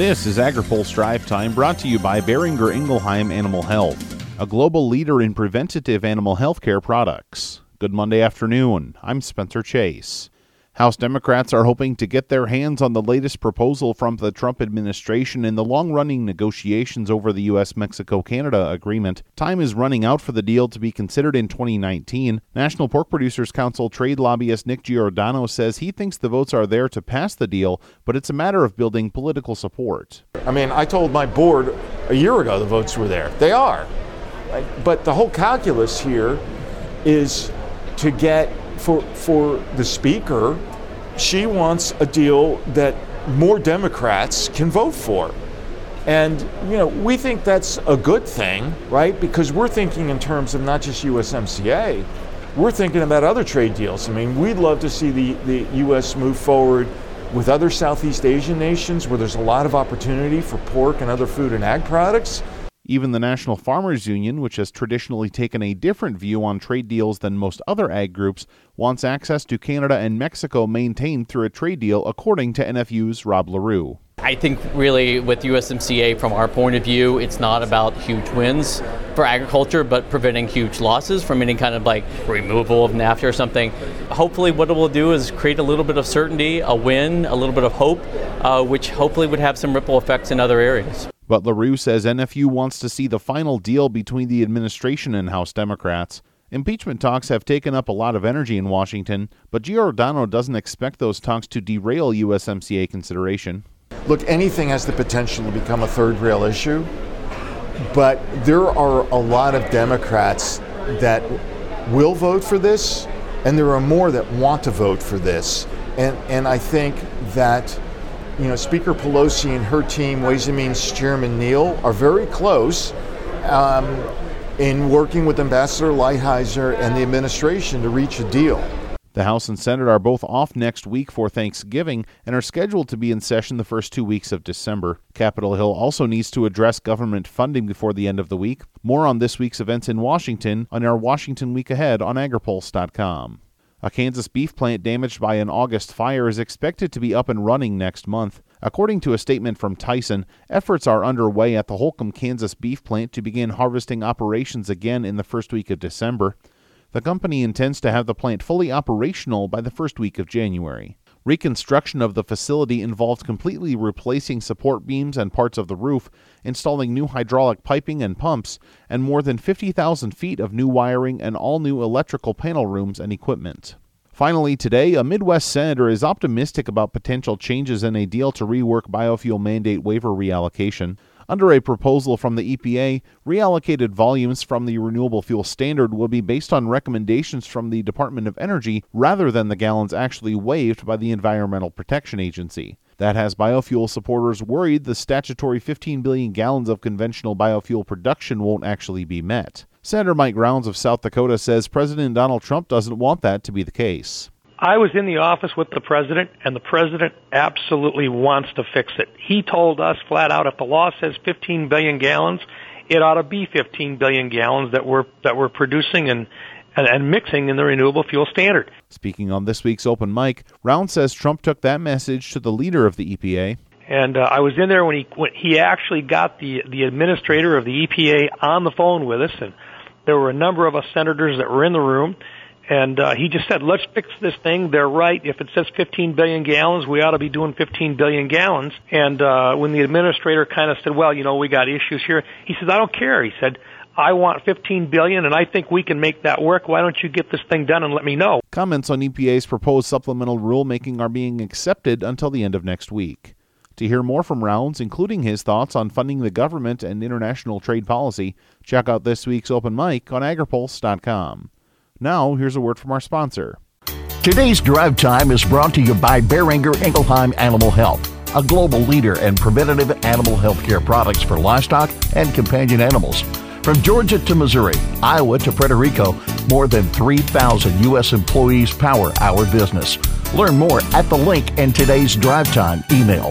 This is AgriPulse Drive Time brought to you by Boehringer Ingelheim Animal Health, a global leader in preventative animal health care products. Good Monday afternoon. I'm Spencer Chase. House Democrats are hoping to get their hands on the latest proposal from the Trump administration in the long running negotiations over the U.S. Mexico Canada agreement. Time is running out for the deal to be considered in 2019. National Pork Producers Council trade lobbyist Nick Giordano says he thinks the votes are there to pass the deal, but it's a matter of building political support. I mean, I told my board a year ago the votes were there. They are. But the whole calculus here is to get for for the speaker she wants a deal that more Democrats can vote for. And, you know, we think that's a good thing, right? Because we're thinking in terms of not just USMCA, we're thinking about other trade deals. I mean, we'd love to see the, the U.S. move forward with other Southeast Asian nations where there's a lot of opportunity for pork and other food and ag products. Even the National Farmers Union, which has traditionally taken a different view on trade deals than most other ag groups, wants access to Canada and Mexico maintained through a trade deal, according to NFU's Rob Larew. I think really with USMCA, from our point of view, it's not about huge wins for agriculture, but preventing huge losses from any kind of like removal of NAFTA or something. Hopefully, what it will do is create a little bit of certainty, a win, a little bit of hope, uh, which hopefully would have some ripple effects in other areas. But Larew says NFU wants to see the final deal between the administration and House Democrats. Impeachment talks have taken up a lot of energy in Washington, but Giordano doesn't expect those talks to derail USMCA consideration. Look, anything has the potential to become a third rail issue, but there are a lot of Democrats that will vote for this, and there are more that want to vote for this. And, and I think that you know, Speaker Pelosi and her team, Ways and Means Chairman Neal, are very close um, in working with Ambassador Lighthizer and the administration to reach a deal. The House and Senate are both off next week for Thanksgiving and are scheduled to be in session the first two weeks of December. Capitol Hill also needs to address government funding before the end of the week. More on this week's events in Washington on our Washington Week Ahead on agripulse.com. A Kansas beef plant damaged by an August fire is expected to be up and running next month. According to a statement from Tyson, efforts are underway at the Holcomb, Kansas beef plant to begin harvesting operations again in the first week of December. The company intends to have the plant fully operational by the first week of January. Reconstruction of the facility involved completely replacing support beams and parts of the roof, installing new hydraulic piping and pumps, and more than 50,000 feet of new wiring and all new electrical panel rooms and equipment. Finally, today, a Midwest senator is optimistic about potential changes in a deal to rework biofuel mandate waiver reallocation. Under a proposal from the EPA, reallocated volumes from the renewable fuel standard will be based on recommendations from the Department of Energy rather than the gallons actually waived by the Environmental Protection Agency. That has biofuel supporters worried the statutory 15 billion gallons of conventional biofuel production won't actually be met. Senator Mike Rounds of South Dakota says President Donald Trump doesn't want that to be the case. I was in the office with the president, and the president absolutely wants to fix it. He told us flat out, if the law says 15 billion gallons, it ought to be 15 billion gallons that we're that we're producing and, and, and mixing in the renewable fuel standard. Speaking on this week's open mic, Rounds says Trump took that message to the leader of the EPA. And uh, I was in there when he when he actually got the the administrator of the EPA on the phone with us, and there were a number of us senators that were in the room and uh, he just said, let's fix this thing. They're right. If it says 15 billion gallons, we ought to be doing 15 billion gallons. And uh, when the administrator kind of said, well, you know, we got issues here, he says, I don't care. He said, I want 15 billion and I think we can make that work. Why don't you get this thing done and let me know? Comments on EPA's proposed supplemental rulemaking are being accepted until the end of next week. To hear more from Rounds, including his thoughts on funding the government and international trade policy, check out this week's open mic on agripulse.com. Now, here's a word from our sponsor. Today's drive time is brought to you by Boehringer Ingelheim Animal Health, a global leader in preventative animal health care products for livestock and companion animals. From Georgia to Missouri, Iowa to Puerto Rico, more than 3,000 U.S. employees power our business. Learn more at the link in today's drive time email.